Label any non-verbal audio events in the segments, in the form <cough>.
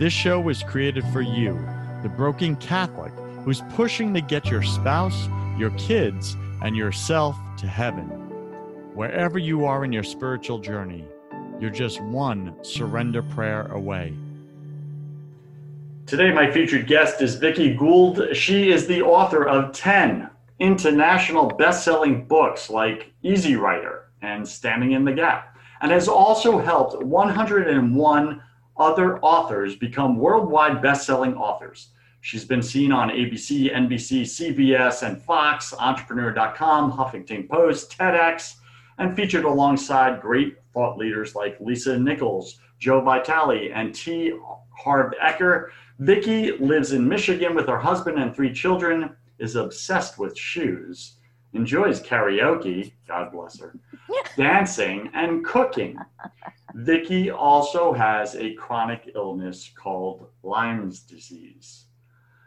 This show was created for you, the broken Catholic who's pushing to get your spouse, your kids, and yourself to heaven. Wherever you are in your spiritual journey, you're just one surrender prayer away. Today, my featured guest is Vickie Gould. She is the author of 10 international best selling books like Easy Writer and Standing in the Gap, and has also helped 101 other authors become worldwide best-selling authors. She's been seen on ABC, NBC, CBS, and Fox, Entrepreneur.com, Huffington Post, TEDx, and featured alongside great thought leaders like Lisa Nichols, Joe Vitale, and T. Harv Eker. Vickie lives in Michigan with her husband and three children, is obsessed with shoes, enjoys karaoke, God bless her, dancing, and cooking. Vickie also has a chronic illness called Lyme's disease.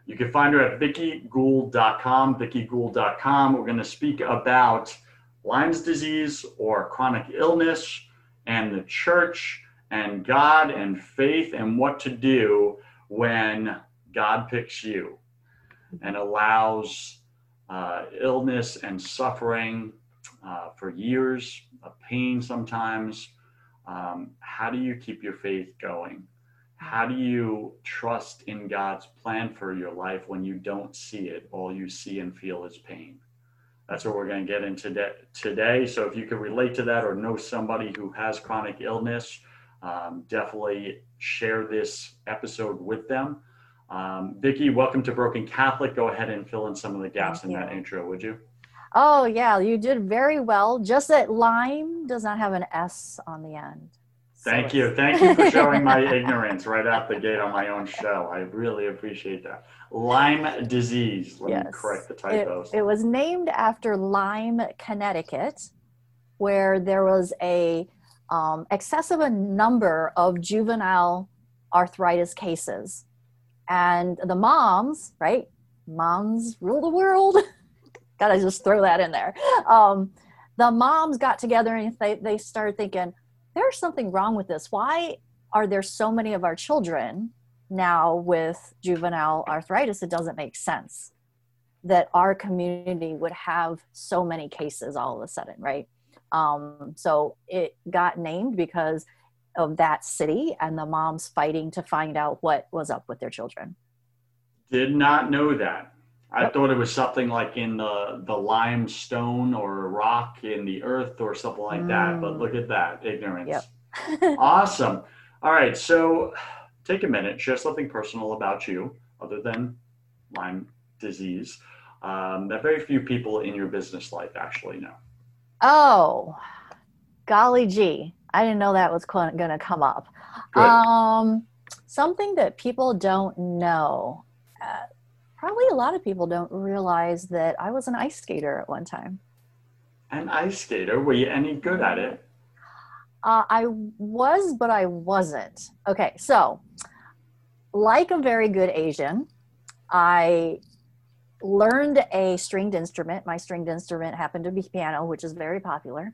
You can find her at VickieGould.com, VickieGould.com. We're going to speak about Lyme's disease or chronic illness and the church and God and faith and what to do when God picks you and allows uh, illness and suffering uh, for years, pain sometimes um, how do you keep your faith going? How do you trust in God's plan for your life when you don't see it? All you see and feel is pain. That's what we're going to get into today. So, if you can relate to that or know somebody who has chronic illness, um, definitely share this episode with them. Um, Vickie, welcome to Broken Catholic. Go ahead and fill in some of the gaps Thank in you. that intro, would you? Oh, yeah, you did very well. Just that Lyme does not have an S on the end. Thank so you. Thank you for <laughs> showing my ignorance right out the gate on my own show. I really appreciate that. Lyme disease. Let yes. me correct the typos. It, it was named after Lyme, Connecticut, where there was a um, excessive number of juvenile arthritis cases. And the moms, right? Moms rule the world. <laughs> gotta just throw that in there um, the moms got together and they, they started thinking there's something wrong with this why are there so many of our children now with juvenile arthritis it doesn't make sense that our community would have so many cases all of a sudden right um, so it got named because of that city and the moms fighting to find out what was up with their children did not know that I thought it was something like in the the limestone or rock in the earth or something like mm. that. But mm. look at that ignorance. Yep. <laughs> awesome. All right, so take a minute, share something personal about you, other than Lyme disease, um, that very few people in your business life actually know. Oh, golly gee, I didn't know that was going to come up. Um, something that people don't know. Uh, probably a lot of people don't realize that I was an ice skater at one time. An ice skater? Were you any good at it? Uh, I was, but I wasn't. Okay, so like a very good Asian, I learned a stringed instrument. My stringed instrument happened to be piano, which is very popular.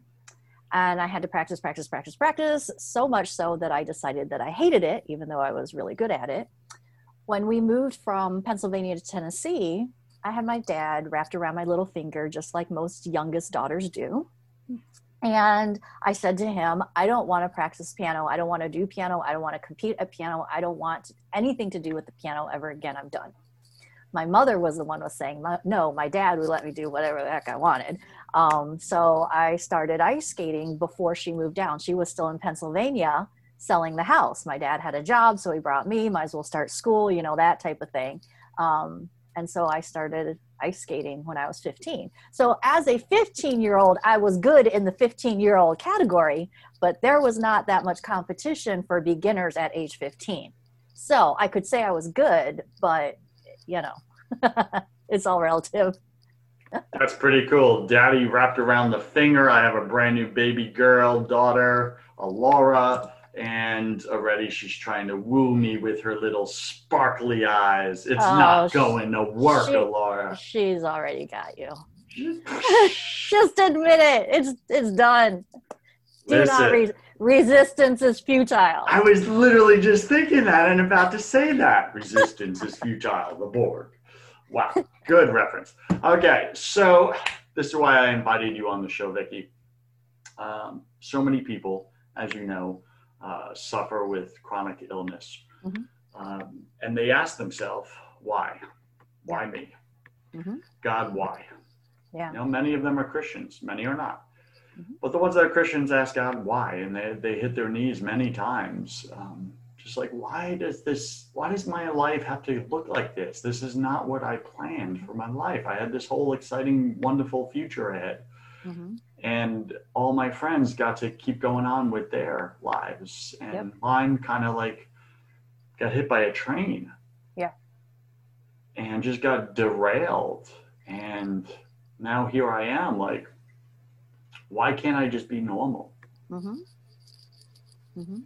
And I had to practice, practice, practice, practice, so much so that I decided that I hated it, even though I was really good at it when we moved from Pennsylvania to Tennessee, I had my dad wrapped around my little finger, just like most youngest daughters do. And I said to him, I don't want to practice piano. I don't want to do piano. I don't want to compete at piano. I don't want anything to do with the piano ever again. I'm done. My mother was the one was saying, no, my dad would let me do whatever the heck I wanted. Um, so I started ice skating before she moved down. She was still in Pennsylvania selling the house. My dad had a job, so he brought me, might as well start school, you know, that type of thing. Um, and so I started ice skating when I was 15. So as a 15 year old, I was good in the 15 year old category, but there was not that much competition for beginners at age 15. So I could say I was good, but you know, <laughs> it's all relative. That's pretty cool. Daddy wrapped around the finger. I have a brand new baby girl, daughter, Laura and already she's trying to woo me with her little sparkly eyes. It's oh, not going to work, she, Laura. She's already got you. Just <laughs> admit it. It's it's done. Do Listen, not re- resistance is futile. I was literally just thinking that and about to say that. Resistance is futile. The Borg. Wow, <laughs> good reference. Okay, so this is why I invited you on the show, Vickie. Um, so many people, as you know, uh, suffer with chronic illness. Mm-hmm. Um, and they ask themselves, why? Why me? Mm-hmm. God, why? Yeah. You know, many of them are Christians, many are not. Mm-hmm. But the ones that are Christians ask God why, and they, they hit their knees many times. Um, just like, why does this, why does my life have to look like this? This is not what I planned for my life. I had this whole exciting, wonderful future ahead. Mm-hmm and all my friends got to keep going on with their lives and yep. mine kind of like got hit by a train yeah and just got derailed and now here i am like why can't i just be normal mm-hmm. Mm-hmm.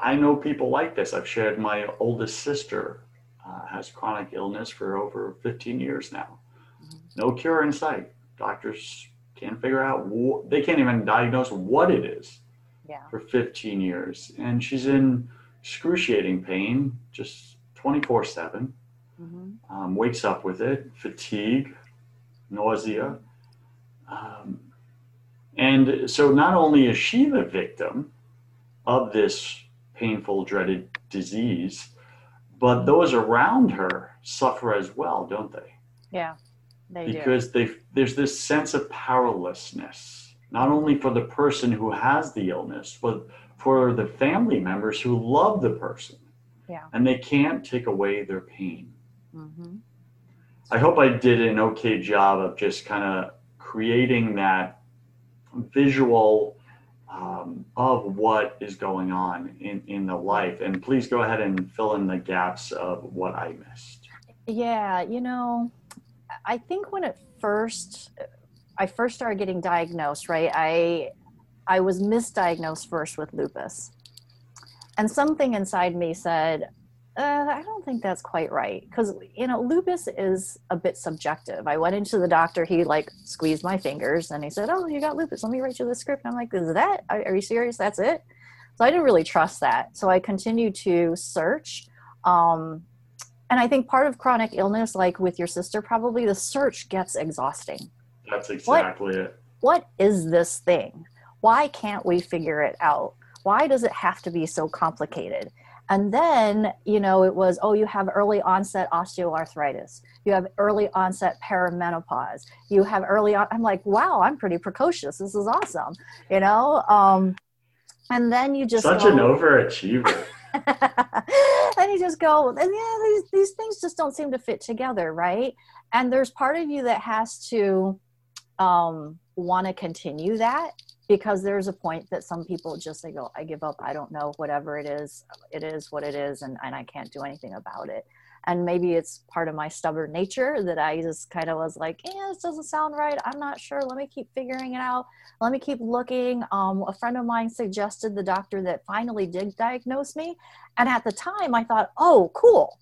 I know people like this i've shared my oldest sister uh, has chronic illness for over 15 years now mm-hmm. no cure in sight doctors can't figure out wh- they can't even diagnose what it is yeah. for 15 years and she's in excruciating pain just 24 7 mm-hmm. um, wakes up with it fatigue nausea um, and so not only is she the victim of this painful dreaded disease but those around her suffer as well don't they yeah they because they there's this sense of powerlessness, not only for the person who has the illness, but for the family members who love the person. Yeah. And they can't take away their pain. Mm-hmm. I hope I did an okay job of just kind of creating that visual um, of what is going on in, in the life. And please go ahead and fill in the gaps of what I missed. Yeah, you know, I think when it first, I first started getting diagnosed, right? I, I was misdiagnosed first with lupus, and something inside me said, uh, I don't think that's quite right because you know lupus is a bit subjective. I went into the doctor, he like squeezed my fingers, and he said, "Oh, you got lupus. Let me write you the script." And I'm like, "Is that? Are, are you serious? That's it?" So I didn't really trust that. So I continued to search. Um, and I think part of chronic illness, like with your sister, probably the search gets exhausting. That's exactly what, it. What is this thing? Why can't we figure it out? Why does it have to be so complicated? And then, you know, it was, oh, you have early onset osteoarthritis. You have early onset perimenopause. You have early on. I'm like, wow, I'm pretty precocious. This is awesome. You know? Um, and then you just. Such go, an overachiever. <laughs> and you just go, and yeah, these, these things just don't seem to fit together, right? And there's part of you that has to um, want to continue that because there's a point that some people just they go, I give up, I don't know, whatever it is, it is what it is, and, and I can't do anything about it and maybe it's part of my stubborn nature that I just kind of was like, yeah, this doesn't sound right. I'm not sure. Let me keep figuring it out. Let me keep looking. Um, a friend of mine suggested the doctor that finally did diagnose me. And at the time, I thought, oh, cool.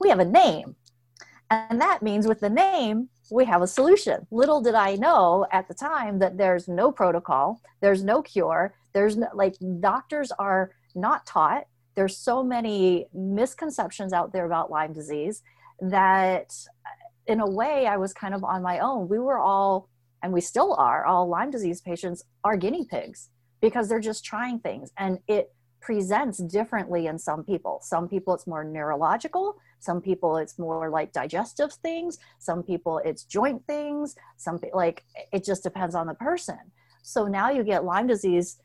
We have a name. And that means with the name, we have a solution. Little did I know at the time that there's no protocol, there's no cure, there's no, like doctors are not taught there's so many misconceptions out there about Lyme disease that uh, in a way I was kind of on my own. We were all and we still are, all Lyme disease patients are guinea pigs because they're just trying things. And it presents differently in some people. Some people it's more neurological, some people it's more like digestive things, some people it's joint things, some like it just depends on the person. So now you get Lyme disease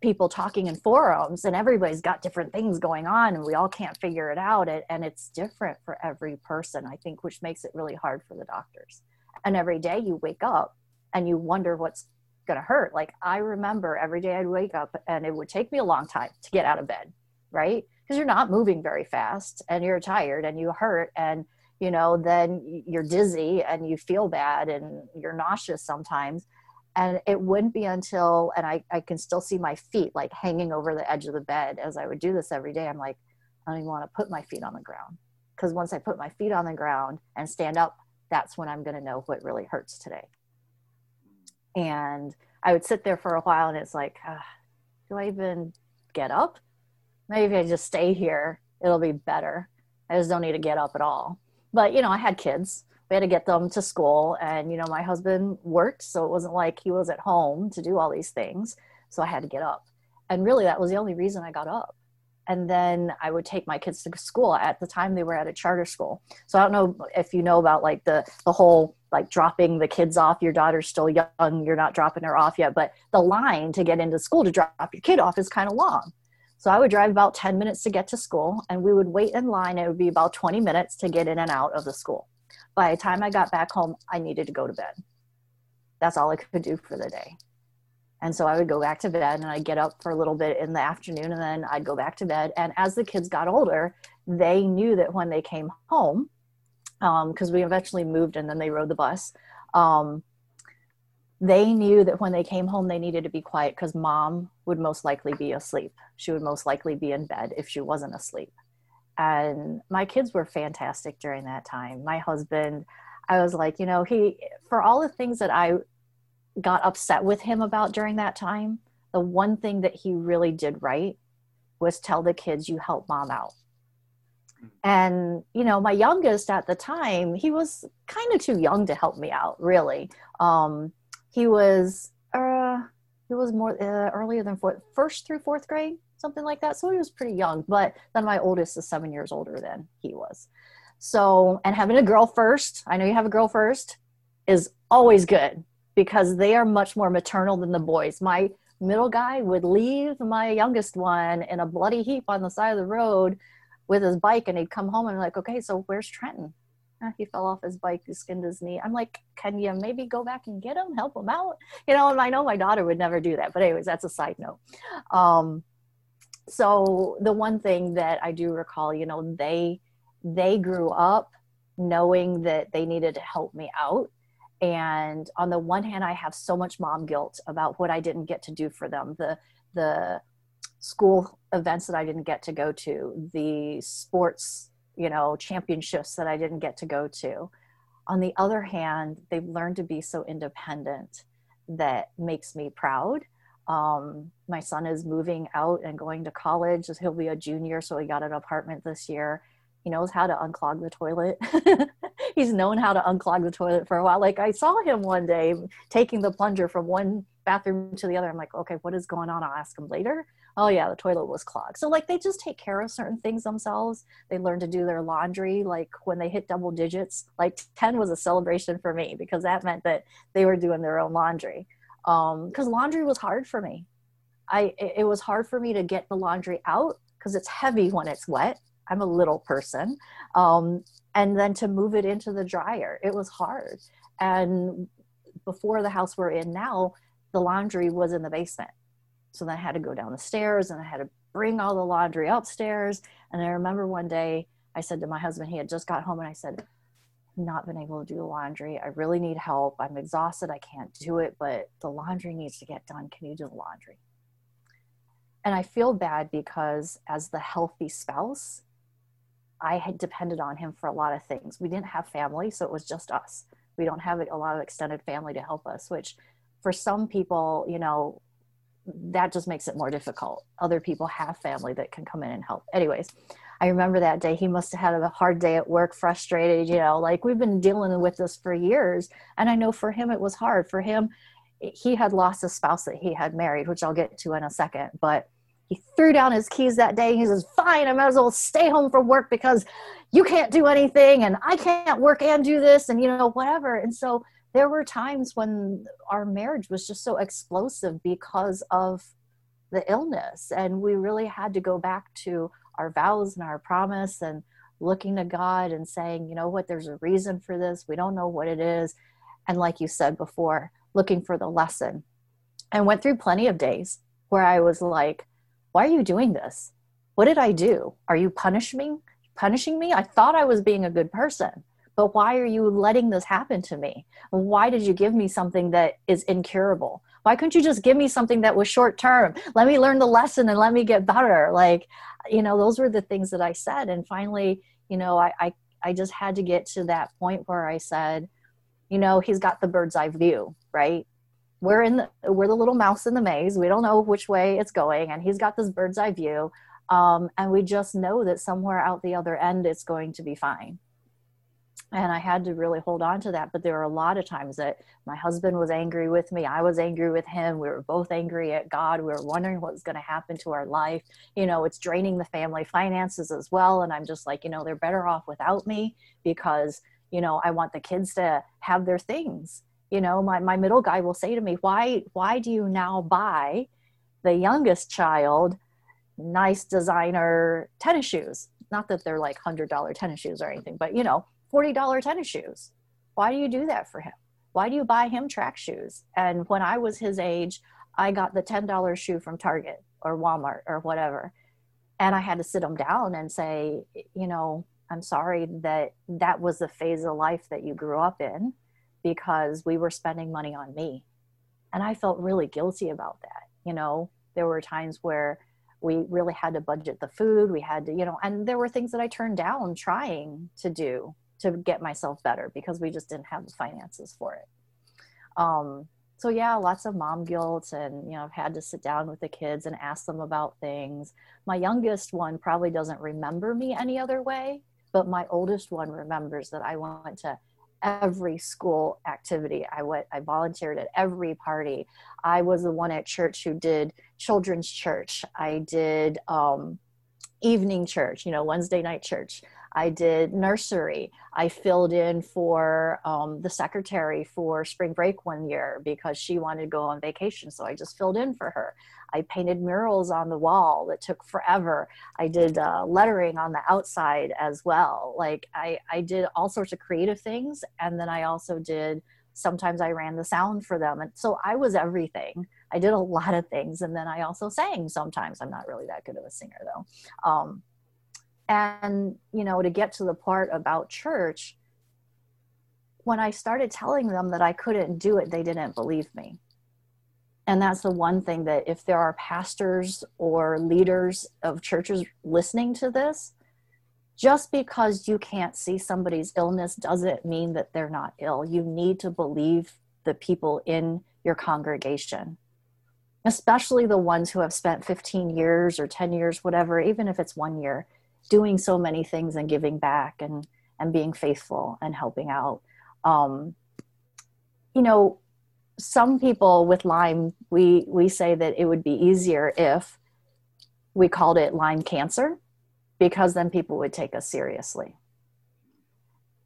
people talking in forums and everybody's got different things going on and we all can't figure it out and it's different for every person i think which makes it really hard for the doctors and every day you wake up and you wonder what's going to hurt. Like i remember every day i'd wake up and it would take me a long time to get out of bed right? Because you're not moving very fast and you're tired and you hurt and you know then you're dizzy and you feel bad and you're nauseous sometimes. And it wouldn't be until and I, I can still see my feet like hanging over the edge of the bed as i would do this every day. I'm like i don't even want to put my feet on the ground. Because once i put my feet on the ground and stand up that's when i'm going to know what really hurts today and i would sit there for a while and it's like uh, do i even get up? Maybe i just stay here. It'll be better. I just don't need to get up at all. But you know i had kids. We had to get them to school and you know my husband worked so it wasn't like he was at home to do all these things so i had to get up. And really that was the only reason i got up. And then i would take my kids to school. At the time they were at a charter school. So i don't know if you know about like the the whole like dropping the kids off your daughter's still young you're not dropping her off yet but the line to get into school to drop your kid off is kind of long so I would drive about 10 minutes to get to school, and we would wait in line. It would be about 20 minutes to get in and out of the school by the time I got back home, I needed to go to bed. That's all I could do for the day. And so I would go back to bed and I'd get up for a little bit in the afternoon and then I'd go back to bed. And as the kids got older, they knew that when they came home, because um, we eventually moved and then they rode the bus, um, they knew that when they came home, they needed to be quiet because mom would most likely be asleep. She would most likely be in bed if she wasn't asleep. And my kids were fantastic during that time. My husband i was like you know he for all the things that i got upset with him about during that time the one thing that he really did right was tell the kids you help mom out and you know my youngest at the time he was kind of too young to help me out really um, he was uh, he was more uh, earlier than fourth, first through fourth grade something like that. So he was pretty young, but then my oldest is seven years older than he was. So, and having a girl first, I know you have a girl first, is always good because they are much more maternal than the boys. My middle guy would leave my youngest one in a bloody heap on the side of the road with his bike and he'd come home and I'm like, okay, so where's Trenton? Ah, he fell off his bike, he skinned his knee. I'm like, can you maybe go back and get him, help him out? You know, and I know my daughter would never do that. But anyways, that's a side note. Um, so the one thing that i do recall you know they they grew up knowing that they needed to help me out and on the one hand i have so much mom guilt about what i didn't get to do for them the the school events that i didn't get to go to the sports you know championships that i didn't get to go to on the other hand they've learned to be so independent that makes me proud um, my son is moving out and going to college. He'll be a junior, so he got an apartment this year. He knows how to unclog the toilet. <laughs> He's known how to unclog the toilet for a while. Like I saw him one day taking the plunger from one bathroom to the other. I'm like, okay, what is going on? I'll ask him later. Oh yeah, the toilet was clogged. So like they just take care of certain things themselves. They learn to do their laundry. Like when they hit double digits, like 10 was a celebration for me because that meant that they were doing their own laundry because um, laundry was hard for me. I it was hard for me to get the laundry out because it's heavy when it's wet. I'm a little person, um, and then to move it into the dryer, it was hard. And before the house we're in now, the laundry was in the basement, so then I had to go down the stairs and I had to bring all the laundry upstairs. And I remember one day I said to my husband, he had just got home, and I said, not been able to do the laundry. I really need help. I'm exhausted. I can't do it, but the laundry needs to get done. Can you do the laundry? And I feel bad because as the healthy spouse, I had depended on him for a lot of things. We didn't have family, so it was just us. We don't have a lot of extended family to help us, which for some people, you know, that just makes it more difficult. Other people have family that can come in and help. Anyways, I remember that day he must have had a hard day at work, frustrated, you know, like we've been dealing with this for years. And I know for him it was hard. For him, he had lost a spouse that he had married, which I'll get to in a second. But he threw down his keys that day. He says, Fine, I might as well stay home from work because you can't do anything and I can't work and do this and, you know, whatever. And so there were times when our marriage was just so explosive because of the illness. And we really had to go back to our vows and our promise and looking to God and saying, you know what, there's a reason for this. We don't know what it is. And like you said before, looking for the lesson. And went through plenty of days where I was like, why are you doing this? What did I do? Are you punishing me? Punishing me? I thought I was being a good person, but why are you letting this happen to me? Why did you give me something that is incurable? Why couldn't you just give me something that was short term? Let me learn the lesson and let me get better. Like, you know, those were the things that I said. And finally, you know, I, I, I just had to get to that point where I said, you know, he's got the bird's eye view, right? we're in the we're the little mouse in the maze we don't know which way it's going and he's got this bird's eye view um, and we just know that somewhere out the other end it's going to be fine and i had to really hold on to that but there were a lot of times that my husband was angry with me i was angry with him we were both angry at god we were wondering what was going to happen to our life you know it's draining the family finances as well and i'm just like you know they're better off without me because you know i want the kids to have their things. You know my, my middle guy will say to me why why do you now buy the youngest child nice designer tennis shoes? Not that they're like hundred dollar tennis shoes or anything but you know forty dollar tennis shoes why do you do that for him why do you buy him track shoes and when i was his age i got the ten dollar shoe from target or walmart or whatever and i had to sit him down and say you know i'm sorry that that was the phase of life that you grew up in because we were spending money on me. And I felt really guilty about that. You know, there were times where we really had to budget the food. We had to, you know, and there were things that I turned down trying to do to get myself better because we just didn't have the finances for it. Um, so yeah, lots of mom guilt, and you know, I've had to sit down with the kids and ask them about things. My youngest one probably doesn't remember me any other way, but my oldest one remembers that I went to every school activity. I went, I volunteered at every party. I was the one at church who did children's church. I did um, evening church, you know, Wednesday night church. I did nursery. I filled in for um, the secretary for spring break one year because she wanted to go on vacation. So I just filled in for her. I painted murals on the wall that took forever. I did uh, lettering on the outside as well. Like I, I did all sorts of creative things. And then I also did, sometimes I ran the sound for them. And so I was everything. I did a lot of things. And then I also sang sometimes. I'm not really that good of a singer though. Um, and, you know, to get to the part about church, when I started telling them that I couldn't do it, they didn't believe me. And that's the one thing that if there are pastors or leaders of churches listening to this just because you can't see somebody's illness doesn't mean that they're not ill. You need to believe the people in your congregation especially the ones who have spent 15 years or 10 years whatever even if it's one year doing so many things and giving back and and being faithful and helping out um, you know some people with Lyme, we, we say that it would be easier if we called it Lyme cancer because then people would take us seriously.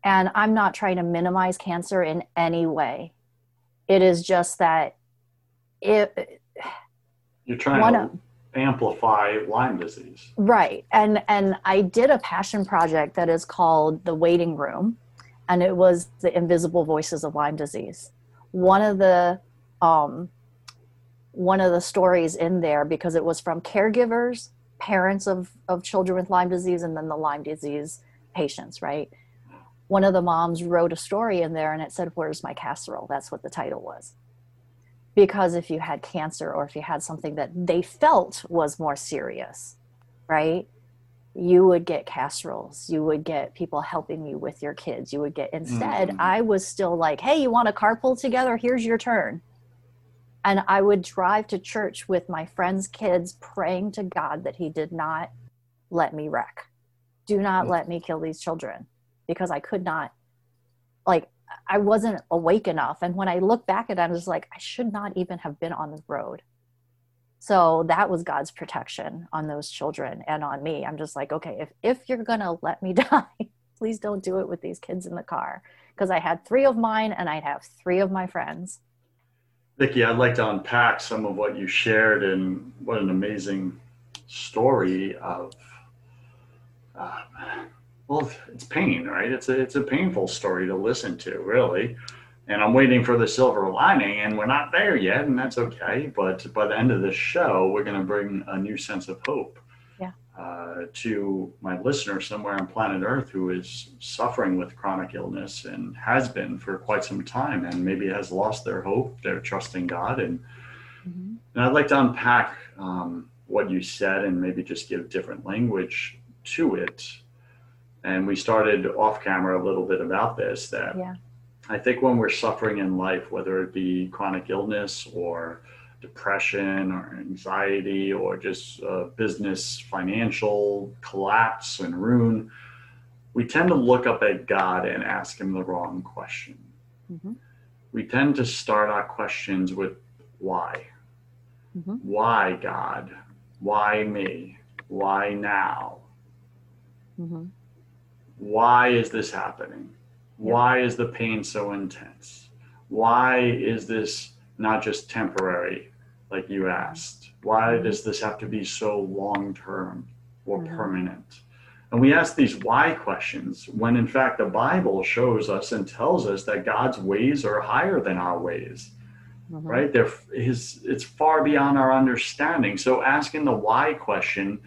And I'm not trying to minimize cancer in any way. It is just that it. You're trying to amplify Lyme disease. Right. And and I did a passion project that is called The Waiting Room and it was the invisible voices of Lyme disease one of the um, one of the stories in there because it was from caregivers, parents of of children with Lyme disease, and then the Lyme disease patients. Right. One of the moms wrote a story in there, and it said, "Where's my casserole?" That's what the title was. Because if you had cancer or if you had something that they felt was more serious, right? you would get casseroles. You would get people helping you with your kids. You would get instead mm-hmm. i was still like hey you want a carpool together? Here's your turn. And i would drive to church with my friends kids praying to god that he did not let me wreck. Do not let me kill these children because I could not, like, I wasn't awake enough. And when I look back at it, I'm just like, I should not even have been on the road. So that was God's protection on those children and on me. I'm just like, okay, if, if you're going to let me <laughs> die, please don't do it with these kids in the car. Because I had three of mine and I'd have three of my friends. Vickie, I'd like to unpack some of what you shared and what an amazing story of, uh, well, it's pain, right? It's a, it's a painful story to listen to, really and I'm waiting for the silver lining, and we're not there yet, and that's okay. But by the end of the show, we're going to bring a new sense of hope yeah. uh, to my listener somewhere on planet Earth who is suffering with chronic illness and has been for quite some time, and maybe has lost their hope, their trust in God, and mm-hmm. and I'd like to unpack um, what you said and maybe just give different language to it. And we started off camera a little bit about this that. Yeah I think when we're suffering in life, whether it be chronic illness or depression or anxiety or just business financial collapse and ruin, we tend to look up at God and ask Him the wrong question. Mm-hmm. We tend to start our questions with why? Mm-hmm. Why, God? Why me? Why now? Mm-hmm. Why is this happening? Why is the pain so intense? Why is this not just temporary, like you asked? Why mm-hmm. does this have to be so long term or mm-hmm. permanent? And we ask these why questions when in fact the Bible shows us and tells us that God's ways are higher than our ways. Mm-hmm. Right? They're his it's far beyond our understanding. So asking the why question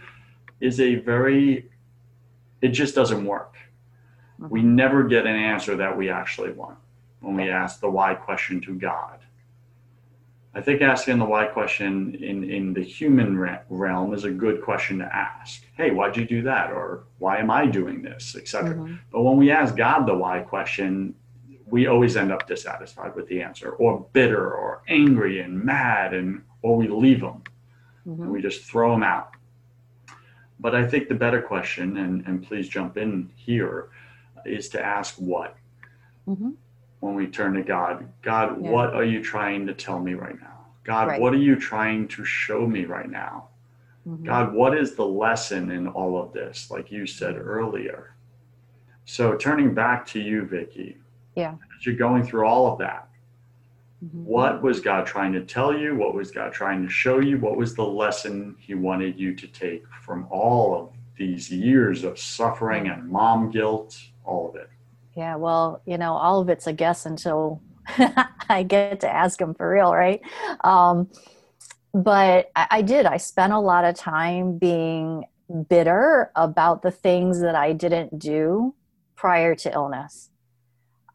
is a very it just doesn't work we never get an answer that we actually want when we ask the why question to God. I think asking the why question in, in the human realm is a good question to ask. Hey, why'd you do that? Or why am I doing this, etc. Mm-hmm. But when we ask God the why question, we always end up dissatisfied with the answer, or bitter, or angry and mad, and or we leave them. Mm-hmm. And we just throw them out. But I think the better question, and, and please jump in here, is to ask what mm-hmm. when we turn to God. God, yeah. what are you trying to tell me right now? God, right. what are you trying to show me right now? Mm-hmm. God, what is the lesson in all of this? Like you said earlier. So turning back to you, Vickie. Yeah. As you're going through all of that, mm-hmm. what was God trying to tell you? What was God trying to show you? What was the lesson He wanted you to take from all of these years of suffering and mom guilt all of it? Yeah, well, you know, all of it's a guess until <laughs> I get to ask him for real, right? Um, but I, I did. I spent a lot of time being bitter about the things that I didn't do prior to illness.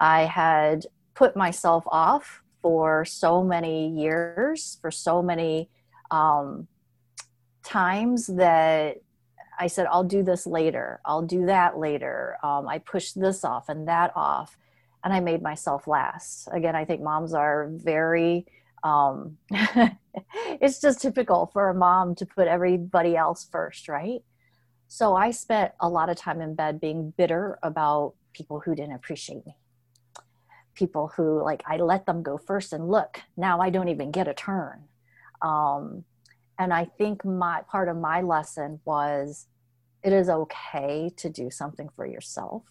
I had put myself off for so many years, for so many um, times that I said, I'll do this later. I'll do that later. Um, I pushed this off and that off. And I made myself last. Again, I think moms are very, um, <laughs> it's just typical for a mom to put everybody else first, right? So I spent a lot of time in bed being bitter about people who didn't appreciate me. People who, like, I let them go first and look, now I don't even get a turn. Um, and i think my part of my lesson was it is okay to do something for yourself.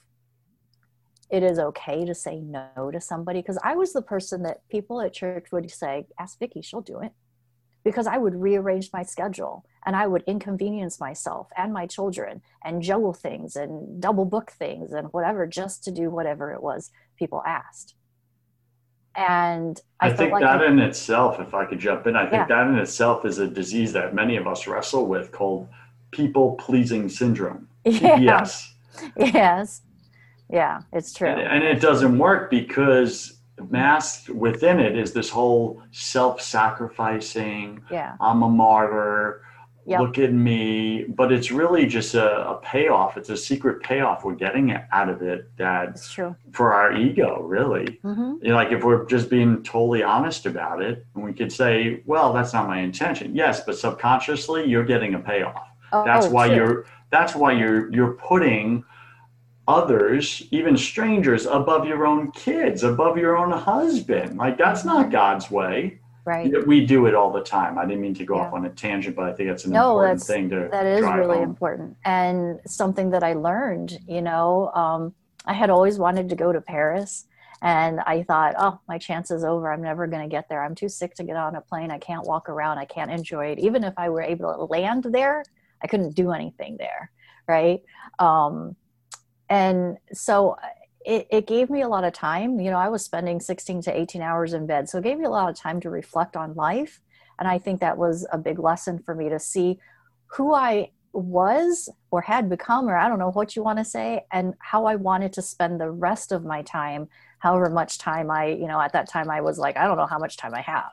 It is okay to say no to somebody because i was the person that people at church would say ask vickie she'll do it. Because i would rearrange my schedule and i would inconvenience myself and my children and juggle things and double book things and whatever just to do whatever it was people asked and I, I think like that I, in itself, if I could jump in, I think yeah. that in itself is a disease that many of us wrestle with called people pleasing syndrome. <laughs> Yeah. Yes. Yes. Yeah, it's true. And, and it doesn't work because masked within it is this whole self sacrificing, yeah. I'm a martyr Yep. Look at me. But it's really just a, a, payoff. It's a secret payoff we're getting out of it that true. for our ego, really. Mm-hmm. You know, like if we're just being totally honest about it, we could say, well, that's not my intention. Yes, but subconsciously, you're getting a payoff. Oh, that's why true. you're that's why you're you're putting others, even strangers, above your own kids, above your own husband. Like that's not God's way. Right. We do it all the time. I didn't mean to go Yeah. off on a tangent, but I think it's an No, important that's- thing to No, that is really home. important and something that i learned you know um, i had always wanted to go to paris and i thought oh my chance is over i'm never going to get there i'm too sick to get on a plane i can't walk around i can't enjoy it even if i were able to land there i couldn't do anything there right um, and so it, it gave me a lot of time you know i was spending 16 to 18 hours in bed so it gave me a lot of time to reflect on life and i think that was a big lesson for me to see who I was or had become, or I don't know what you want to say, and how I wanted to spend the rest of my time, however much time I, you know, at that time I was like, I don't know how much time I have,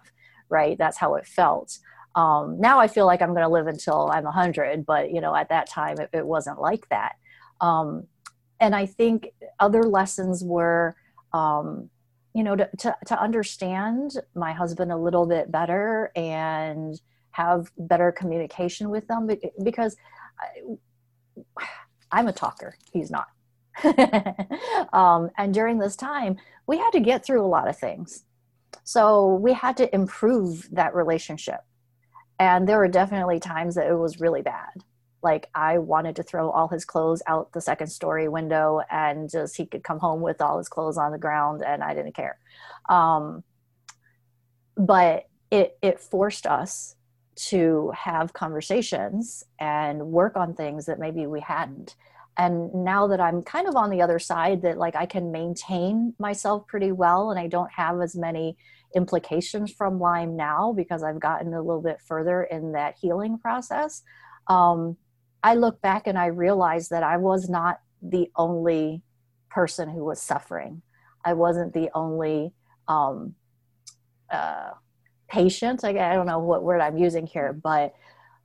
right? That's how it felt. Um, now I feel like I'm going to live until I'm 100, but, you know, at that time it, it wasn't like that. Um, and I think other lessons were, um, you know, to, to, to understand my husband a little bit better and have better communication with them because I, I'm a talker. He's not. <laughs> um, and during this time, we had to get through a lot of things. So we had to improve that relationship. And there were definitely times that it was really bad. Like I wanted to throw all his clothes out the second story window and just he could come home with all his clothes on the ground and I didn't care. Um, but it, it forced us to have conversations and work on things that maybe we hadn't and now that i'm kind of on the other side that like i can maintain myself pretty well and i don't have as many implications from lyme now because i've gotten a little bit further in that healing process um, i look back and i realize that i was not the only person who was suffering. I wasn't the only um, uh, patient. I, I don't know what word i'm using here but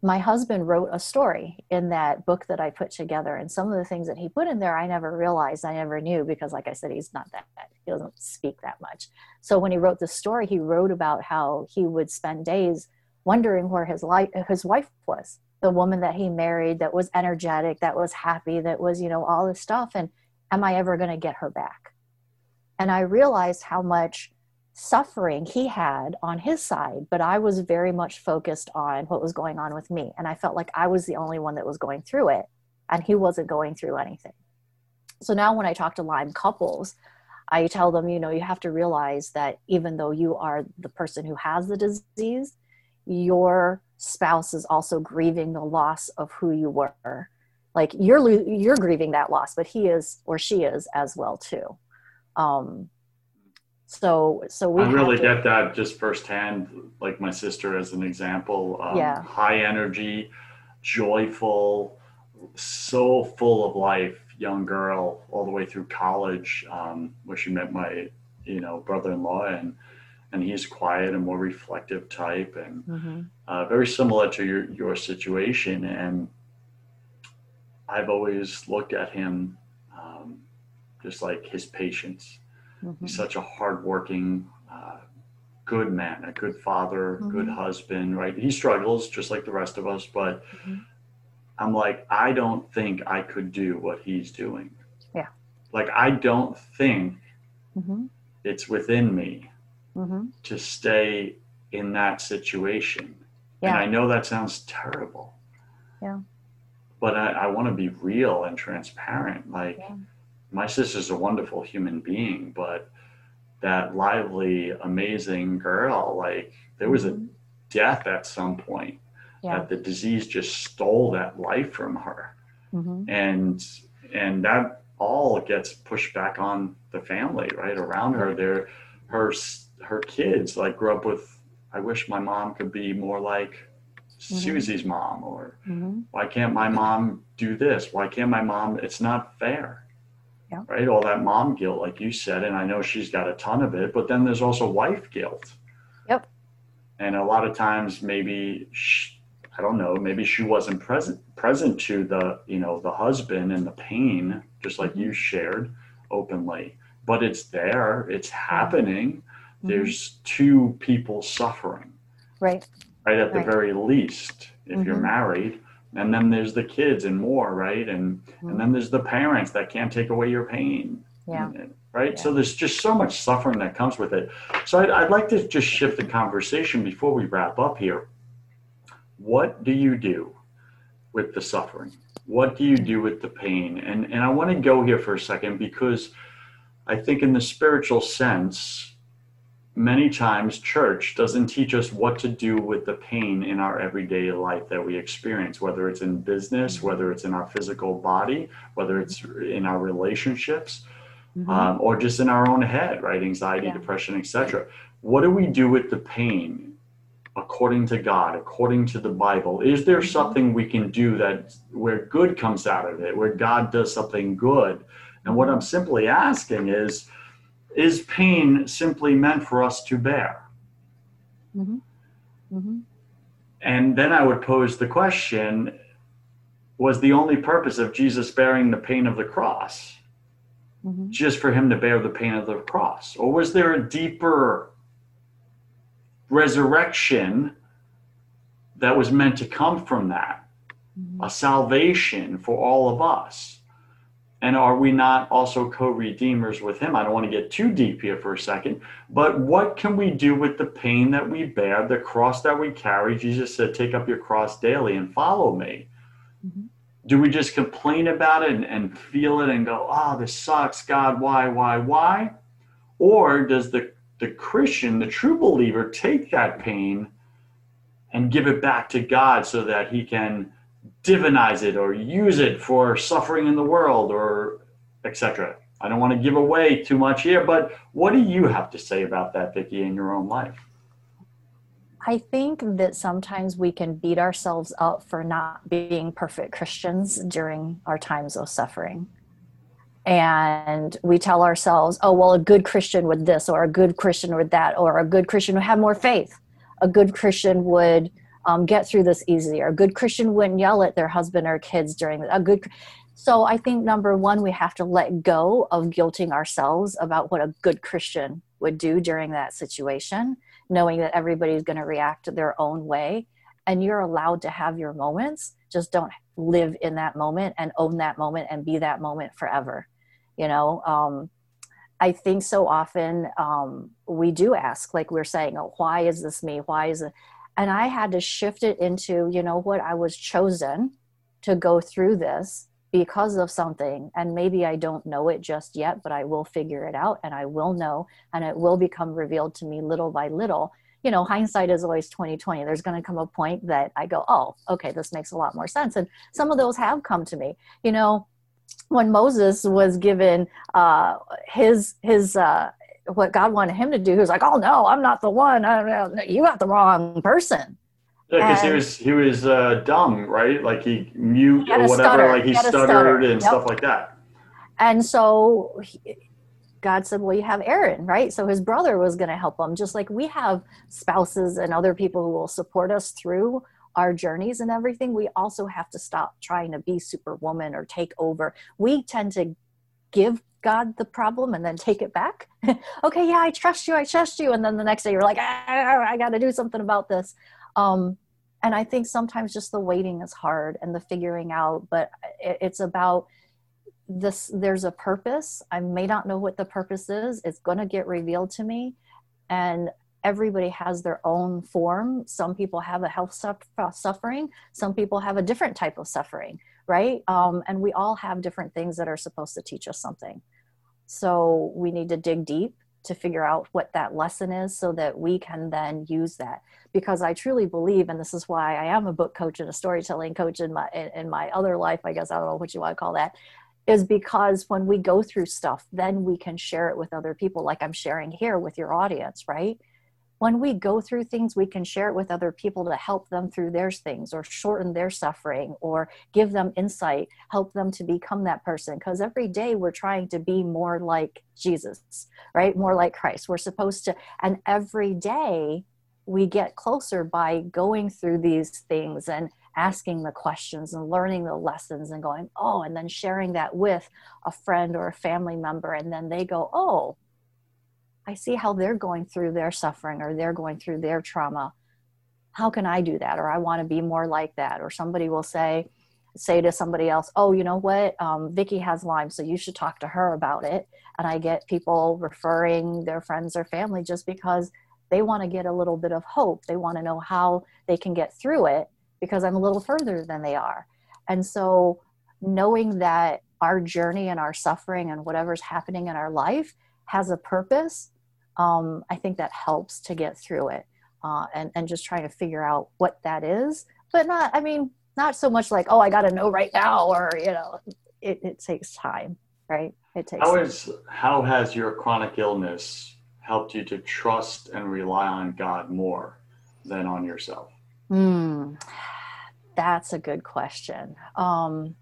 my husband wrote a story in that book that i put together and some of the things that he put in there i never realized i never knew because like i said he's not that he doesn't speak that much. So when he wrote the story he wrote about how he would spend days wondering where his his wife was the woman that he married that was energetic that was happy that was you know all this stuff and am i ever going to get her back and i realized how much suffering he had on his side, but I was very much focused on what was going on with me. And I felt like I was the only one that was going through it, and he wasn't going through anything. So now when I talk to Lyme couples, I tell them, you know, you have to realize that even though you are the person who has the disease, your spouse is also grieving the loss of who you were. Like you're lo- you're grieving that loss, but he is or she is as well too. Um, so so we I really to- get that just firsthand, like my sister as an example. Um, Yeah. High energy, joyful, so full of life, young girl, all the way through college, um, where she met my, you know, brother-in-law, and and he's quiet and more reflective type, and Mhm. uh, very similar to your your situation. And I've always looked at him, um, just like his patience. Mhm. He's such a hardworking, uh, good man, a good father, good Mhm. husband, right? He struggles just like the rest of us, but Mhm. I'm like, I don't think I could do what he's doing. Yeah. Like, I don't think Mhm. it's within me Mhm. to stay in that situation. And I know that sounds terrible. Yeah. But I, I want to be real and transparent. Like, Yeah. my sister's a wonderful human being, but that lively, amazing girl, like, there was a Mhm. death at some point Yeah. that the disease just stole that life from her. Mhm. And and that all gets pushed back on the family, right? Around her. There her her kids like grew up with I wish my mom could be more like Susie's mom or Mhm. why can't my mom do this? Why can't my mom? It's not fair. Yeah. Right? All that mom guilt, like you said, and I know she's got a ton of it, but then there's also wife guilt. Yep. And a lot of times, maybe she, I don't know, maybe she wasn't present present to the you know the husband and the pain, just like you shared openly. But it's there. It's happening. Mhm. There's two people suffering right. right at the very least if you're Mhm. married and then there's the kids and more right and Mm-hmm. and then there's the parents that can't take away your pain Yeah. right Yeah. so there's just so much suffering that comes with it so I'd, I'd like to just shift the conversation before we wrap up here what do you do with the suffering what do you do with the pain and and i want to go here for a second because i think in the spiritual sense many times church doesn't teach us what to do with the pain in our everyday life that we experience whether it's in business whether it's in our physical body whether it's in our relationships Mhm. um, or just in our own head right anxiety Yeah. depression etc what do we do with the pain according to god according to the bible is there Mhm. something we can do that where good comes out of it where god does something good and what i'm simply asking is is pain simply meant for us to bear Mhm. Mhm. and then i would pose the question was the only purpose of jesus bearing the pain of the cross Mhm. just for him to bear the pain of the cross? Or was there a deeper resurrection that was meant to come from that? Mhm. A salvation for all of us? And are we not also co redeemers with him? I don't want to get too deep here for a second, but what can we do with the pain that we bear, the cross that we carry? Jesus said, Take up your cross daily and follow me Mhm. do we just complain about it and, and feel it and go, oh, this sucks, God, why, why, why? Or does the, the Christian, the true believer, take that pain and give it back to God so that he can divinize it or use it for suffering in the world or etc. I don't want to give away too much here, but what do you have to say about that, Vickie, in your own life? I think that sometimes we can beat ourselves up for not being perfect Christians during our times of suffering. And we tell ourselves, oh, well, a good Christian would this, or a good Christian would that, or a good Christian would have more faith. A good Christian would um, get through this easier. A good Christian wouldn't yell at their husband or kids during a good. So I think number one, we have to let go of guilting ourselves about what a good Christian would do during that situation knowing that everybody's going to react their own way and you're allowed to have your moments just don't live in that moment and own that moment and be that moment forever you know um, i think so often um, we do ask like we're saying oh why is this me why is it and i had to shift it into you know what i was chosen to go through this because of something. And maybe i don't know it just yet but i will figure it out and i will know. And it will become revealed to me little by little. You know hindsight is always 2020 there's going to come a point that i go oh okay this makes a lot more sense. And some of those have come to me. You know when moses was given uh his his uh what god wanted him to do he was like oh no i'm not the one I, don't know. you got the wrong person Yeah, because he was he was uh, dumb, right? Like he mute He or whatever, stutter. like he, He stuttered stutter. and Yep. stuff like that. And so he- God said, Well, you have Aaron, right? So his brother was going to help him, just like we have spouses and other people who will support us through our journeys and everything. We also have to stop trying to be superwoman or take over. We tend to give God the problem and then take it back. <laughs> okay, yeah, I trust you, I trust you. And then the next day you're like, ah, I got to do something about this. Um, and I think sometimes just the waiting is hard and the figuring out, but it, it's about this there's a purpose. I may not know what the purpose is. It's going to get revealed to me. And everybody has their own form. Some people have a health suff- suffering. Some people have a different type of suffering right? Um, and we all have different things that are supposed to teach us something so we need to dig deep to figure out what that lesson is so that we can then use that because i truly believe and this is why i am a book coach and a storytelling coach in my in, my other life i guess i don't know what you want to call that is because when we go through stuff, then we can share it with other people, like I'm sharing here with your audience, right? When we go through things, we can share it with other people to help them through their things or shorten their suffering or give them insight, help them to become that person. Because every day we're trying to be more like Jesus, right? More like Christ. We're supposed to, and every day we get closer by going through these things and asking the questions and learning the lessons and going, oh, and then sharing that with a friend or a family member. And then they go, oh, I see how they're going through their suffering or they're going through their trauma. how can I do that? Or I want to be more like that. Or somebody will say, say to somebody else, oh, you know what? Um, Vickie has Lyme, so you should talk to her about it. And I get people referring their friends or family just because they want to get a little bit of hope. They want to know how they can get through it because I'm a little further than they are. And so knowing that our journey and our suffering and whatever's happening in our life has a purpose, um, I think that helps to get through it uh, and, and just trying to figure out what that is. But not, I mean, not so much like, oh, I got to know right now, or, you know, it, it takes time, right? It takes how, is, how has your chronic illness helped you to trust and rely on God more than on yourself? Hmm, that's a good question. Um,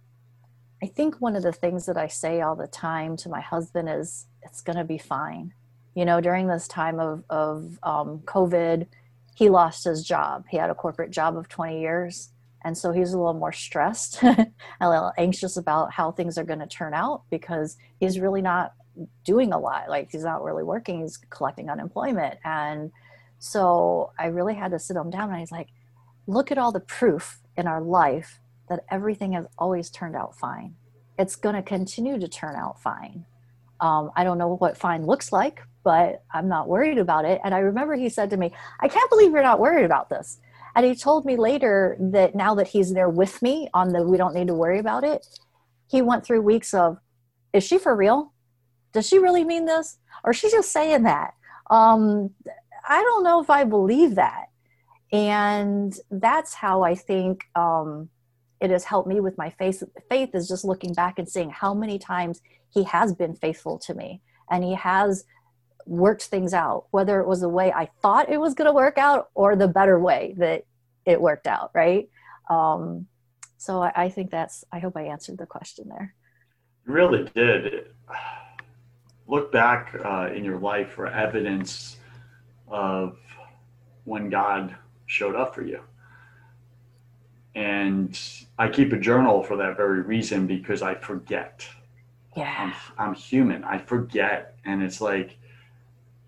I think one of the things that I say all the time to my husband is, it's going to be fine. You know, during this time of, of um, COVID, he lost his job. He had a corporate job of 20 years. And so he's a little more stressed, <laughs> a little anxious about how things are going to turn out because he's really not doing a lot. Like he's not really working, he's collecting unemployment. And so I really had to sit him down and he's like, look at all the proof in our life that everything has always turned out fine. It's going to continue to turn out fine. Um, I don't know what fine looks like, but I'm not worried about it. And I remember he said to me, I can't believe you're not worried about this. And he told me later that now that he's there with me on the we don't need to worry about it, he went through weeks of, is she for real? Does she really mean this? Or she just saying that? Um, I don't know if I believe that. And that's how I think um, it has helped me with my faith faith is just looking back and seeing how many times he has been faithful to me and he has worked things out whether it was the way i thought it was going to work out or the better way that it worked out right? Um, so I, I, think that's i hope i answered the question there. You really did. Look back uh, in your life for evidence of when god showed up for you and I keep a journal for that very reason because I forget. Yeah. I'm, I'm human. I forget. And it's like,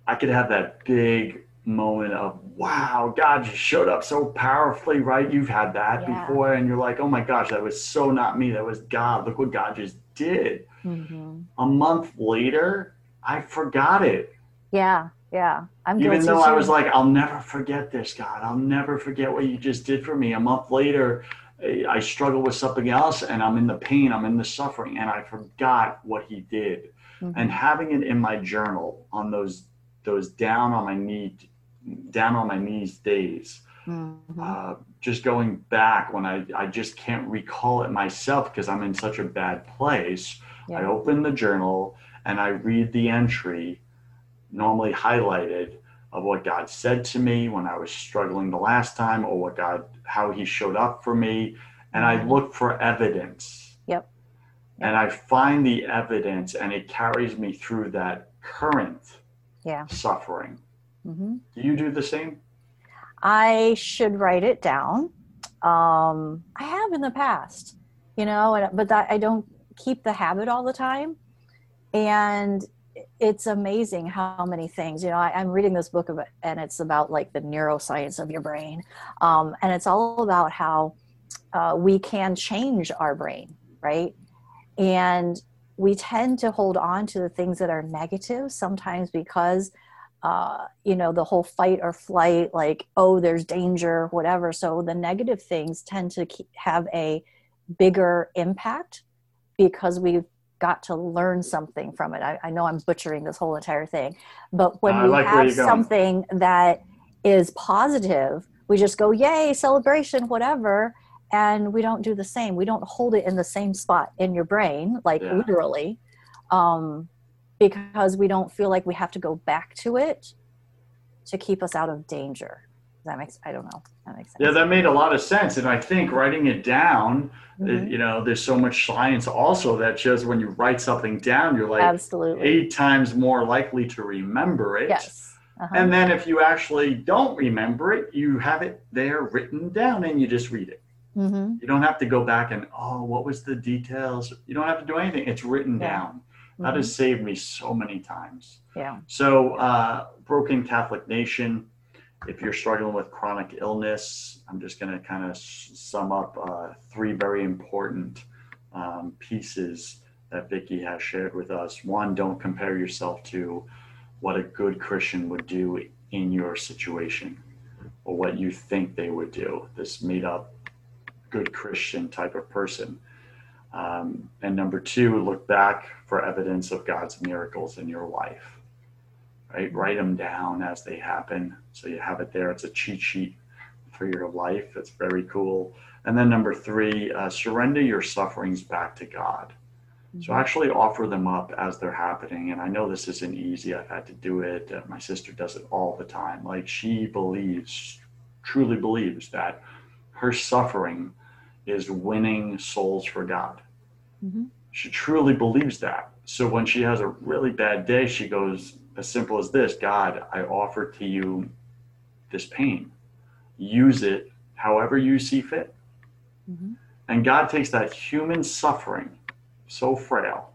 I could have that big moment of, wow, God just showed up so powerfully, right? You've had that yeah. before. And you're like, oh my gosh, that was so not me. That was God. Look what God just did. Mm-hmm. A month later, I forgot it. Yeah. Yeah. I'm Even though I was like, I'll never forget this, God. I'll never forget what you just did for me. A month later, I struggle with something else and I'm in the pain, I'm in the suffering, and I forgot what he did. Mm-hmm. And having it in my journal on those those down on my knee down on my knees days. Mm-hmm. Uh, just going back when I, I just can't recall it myself because I'm in such a bad place. Yeah. I open the journal and I read the entry normally highlighted of what God said to me when I was struggling the last time or what God, how he showed up for me. And I mm-hmm. look for evidence. Yep. And I find the evidence and it carries me through that current yeah. suffering. Mm-hmm. Do you do the same? I should write it down. Um, I have in the past, you know, but that, I don't keep the habit all the time. And it's amazing how many things you know I, am reading this book about, and it's about like the neuroscience of your brain um, and it's all about how uh, we can change our brain right? And we tend to hold on to the things that are negative sometimes because uh, you know the whole fight or flight like oh there's danger whatever. So the negative things tend to keep, have a bigger impact because we've got to learn something from it. I, I know I'm butchering this whole entire thing, but when we like have something that is positive, we just go, yay, celebration, whatever. And we don't do the same. We don't hold it in the same spot in your brain, like yeah. literally, um, because we don't feel like we have to go back to it to keep us out of danger that makes I don't know. That makes sense. Yeah, that made a lot of sense, and I think writing it down, mm-hmm. you know, there's so much science also that shows when you write something down, you're like absolutely eight times more likely to remember it. Yes. Uh-huh. And then if you actually don't remember it, you have it there written down, and you just read it. Mm-hmm. You don't have to go back and oh, what was the details? You don't have to do anything. It's written yeah. down. That mm-hmm. has saved me so many times. Yeah. So, uh, Broken Catholic Nation if you're struggling with chronic illness, I'm just going to kind of sum up uh, three very important um, pieces that Vickie has shared with us. One, don't compare yourself to what a good Christian would do in your situation or what you think they would do, this made up good Christian type of person. Um, and number two, look back for evidence of God's miracles in your life right? Write them down as they happen. So you have it there. It's a cheat sheet for your life. It's very cool. And then number three, uh, surrender your sufferings back to God. Mm-hmm. So actually offer them up as they're happening. And I know this isn't easy. I've had to do it. Uh, my sister does it all the time. Like she believes, truly believes that her suffering is winning souls for God. Mm-hmm. She truly believes that. So when she has a really bad day, she goes, as simple as this God, I offer to you this pain. Use it however you see fit. Mm-hmm. And God takes that human suffering, so frail,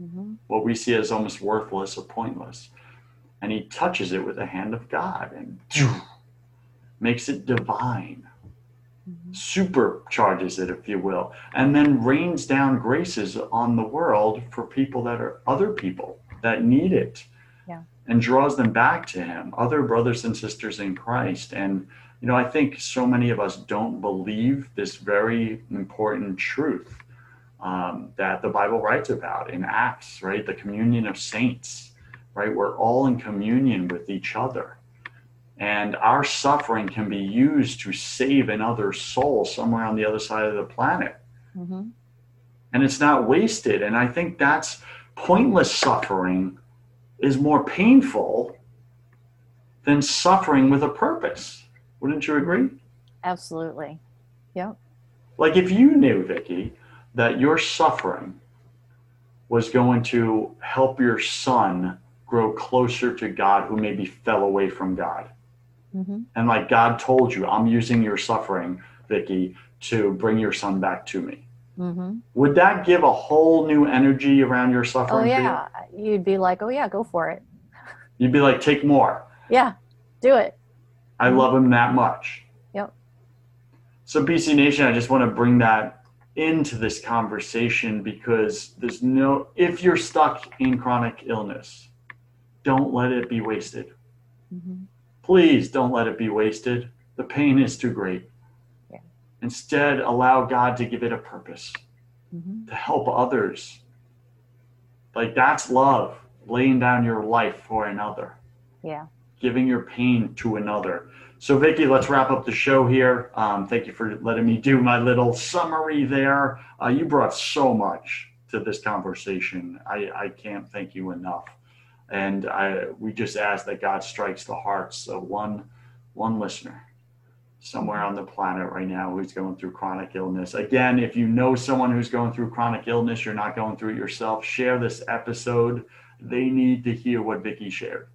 mm-hmm. what we see as almost worthless or pointless, and He touches it with the hand of God and makes it divine, mm-hmm. supercharges it, if you will, and then rains down graces on the world for people that are other people that need it and draws them back to him, other brothers and sisters in Christ. And, you know, I think so many of us don't believe this very important truth um, that the Bible writes about in Acts, right? The communion of saints, right? We're all in communion with each other. And our suffering can be used to save another soul somewhere on the other side of the planet. Mm-hmm. And it's not wasted. And I think that's pointless suffering is more painful than suffering with a purpose. Wouldn't you agree? Absolutely. Yep. Like if you knew, Vickie, that your suffering was going to help your son grow closer to God who maybe fell away from God. Mm-hmm. And like God told you, I'm using your suffering, Vickie, to bring your son back to me. Mm-hmm. Would that give a whole new energy around your suffering? Oh yeah, you? would be like, oh yeah, go for it. <laughs> You'd be like, take more. Yeah, do it. I mm-hmm. love him that much. Yep. So BC Nation, I just want to bring that into this conversation because there's no if you're stuck in chronic illness, don't let it be wasted. Mm-hmm. Please don't let it be wasted. The pain is too great. Instead, allow God to give it a purpose mm-hmm. to help others. Like that's love, laying down your life for another. Yeah. Giving your pain to another. So, Vickie, let's wrap up the show here. Um, thank you for letting me do my little summary there. Uh, you brought so much to this conversation. I, I can't thank you enough. And I, we just ask that God strikes the hearts of one, one listener somewhere on the planet right now who's going through chronic illness. Again, if you know someone who's going through chronic illness, you're not going through it yourself, share this episode. They need to hear what Vickie shared.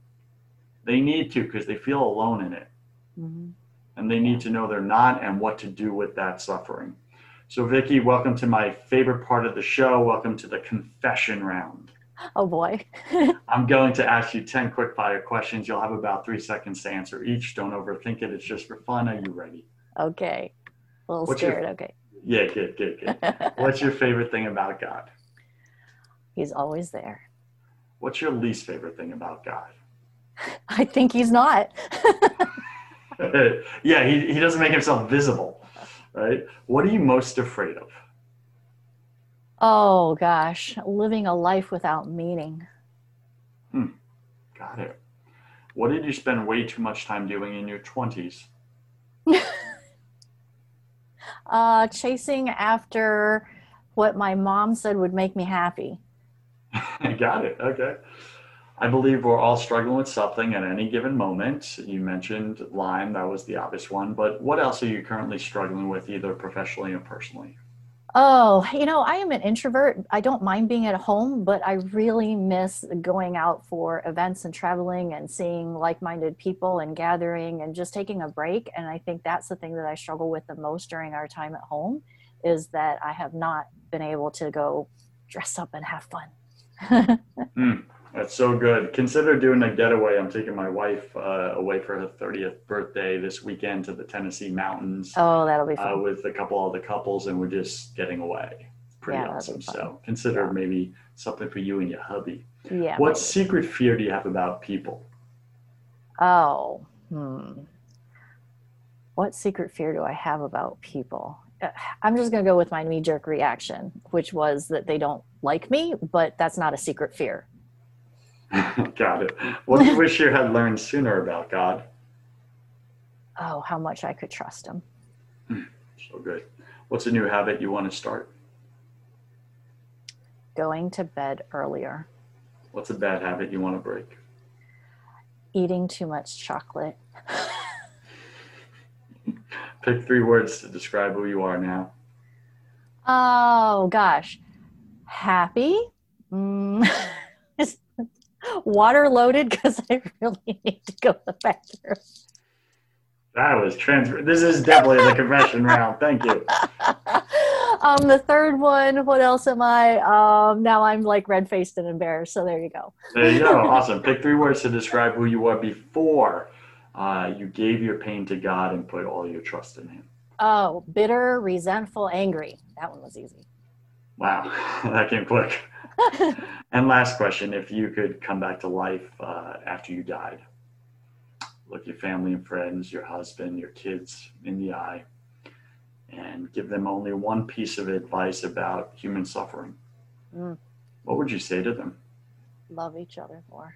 They need to because they feel alone in it. Mm-hmm. And they need to know they're not and what to do with that suffering. So, Vickie, welcome to my favorite part of the show. Welcome to the confession round. Oh boy. <laughs> I'm going to ask you 10 quick fire questions. You'll have about three seconds to answer each. Don't overthink it. It's just for fun. Are you ready? Okay. A little What's scared. Your, okay. Yeah, good, good, good. <laughs> What's your favorite thing about God? He's always there. What's your least favorite thing about God? I think he's not. <laughs> yeah, he, he doesn't make himself visible, right? What are you most afraid of? Oh gosh, living a life without meaning. Hmm. Got it. What did you spend way too much time doing in your 20s? <laughs> uh, chasing after what my mom said would make me happy. <laughs> Got it. Okay. I believe we're all struggling with something at any given moment. You mentioned Lyme, that was the obvious one, but what else are you currently struggling with, either professionally or personally? Oh, you know, I am an introvert. I don't mind being at home, but I really miss going out for events and traveling and seeing like minded people and gathering and just taking a break. And I think that's the thing that I struggle with the most during our time at home is that I have not been able to go dress up and have fun. <laughs> mm, That's so good. Consider doing a getaway. I'm taking my wife uh, away for her 30th birthday this weekend to the Tennessee mountains Oh, that'll be uh, fun. with a couple other couples, and we're just getting away. Pretty Yeah, awesome. So consider Yeah. maybe something for you and your hubby. yeah. What secret fear do you have about people? Oh, hmm. What secret fear do I have about people? Uh, I'm just going to go with my knee jerk reaction, which was that they don't like me, but that's not a secret fear. <laughs> Got it. What do you wish you had learned sooner about God? Oh, how much I could trust him. So good. What's a new habit you want to start? Going to bed earlier, What's a bad habit you want to break? eating too much chocolate. <laughs> Pick three words to describe who you are now. Oh, gosh. Happy. Mm. <laughs> Water loaded because I really <laughs> need to go to the bathroom. That was transfer. This is definitely the confession round. Thank you. <laughs> um, the third one, what else am I? Um, now I'm like red faced and embarrassed. So there you go. There you go. <laughs> Awesome. Pick three words to describe who you were before uh, you gave your pain to God and put all your trust in Him. Oh, bitter, resentful, angry. That one was easy. Wow, that came quick. And last question: If you could come back to life uh, after you died, look your family and friends, your husband, your kids in the eye, and give them only one piece of advice about human suffering, Mm. what would you say to them? Love each other more.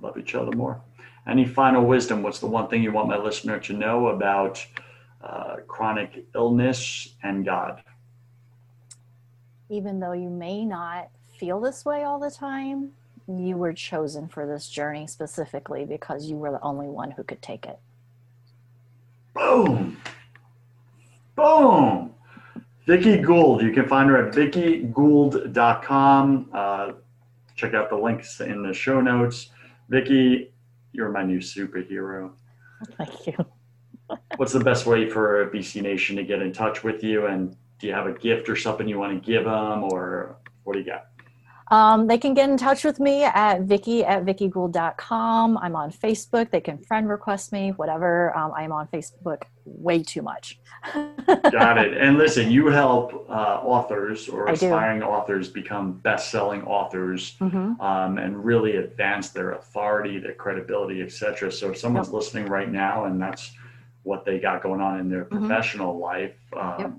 love each other more. Any final wisdom? What's the one thing you want my listener to know about uh, chronic illness and God? Even though you may not feel this way all the time, you were chosen for this journey specifically because you were the only one who could take it. Boom! Boom! Vickie Gould. You can find her at vickiegould.com. Uh, check out the links in the show notes. Vickie, you're my new superhero. Thank you. What's the best way for BC Nation to get in touch with you? And do you have a gift or something you want to give them, or what do you got? Um, they can get in touch with me at vickie at vickiegould.com. I'm on Facebook. They can friend request me, whatever. Um, I'm on Facebook way too much. <laughs> Got it. And listen, you help uh, authors or I do. aspiring authors become best-selling authors Mhm. um, and really advance their authority, their credibility, etc. So if someone's listening right now and that's what they got going on in their Mhm. professional life, um, Yep.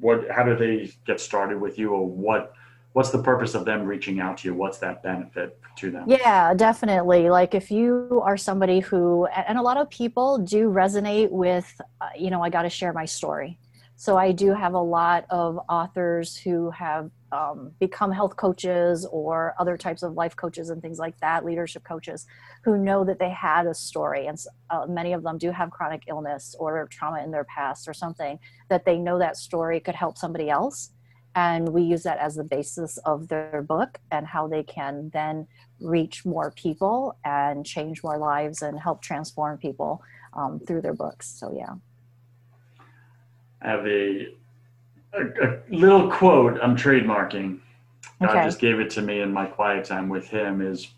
What? How do they get started with you, or what? What's the purpose of them reaching out to you? What's that benefit to them? Yeah, definitely. Like if you are somebody who, and a lot of people do resonate with, uh, you know, I got to share my story. So I do have a lot of authors who have um, become health coaches or other types of life coaches and things like that, leadership coaches, who know that they had a story, and uh, many of them do have chronic illness or trauma in their past or something that they know that story could help somebody else. And we use that as the basis of their book and how they can then reach more people and change more lives and help transform people um, through their books. So, yeah. I have a, a, a little quote I'm trademarking. God Okay. just gave it to me in my quiet time with Him is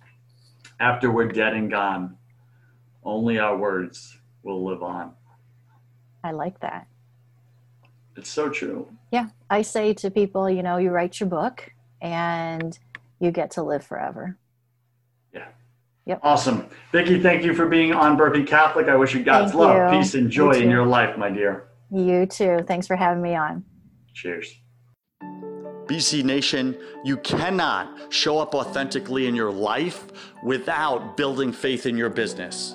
after we're dead and gone, only our words will live on. I like that. It's so true. Yeah. I say to people, you know, you write your book and you get to live forever. Yeah. Yep. Awesome. Vickie, thank you for being on Broken Catholic. I wish you God's Thank love, you. peace, and joy in your life, my dear. You too. Thanks for having me on. Cheers. BC Nation, you cannot show up authentically in your life without building faith in your business.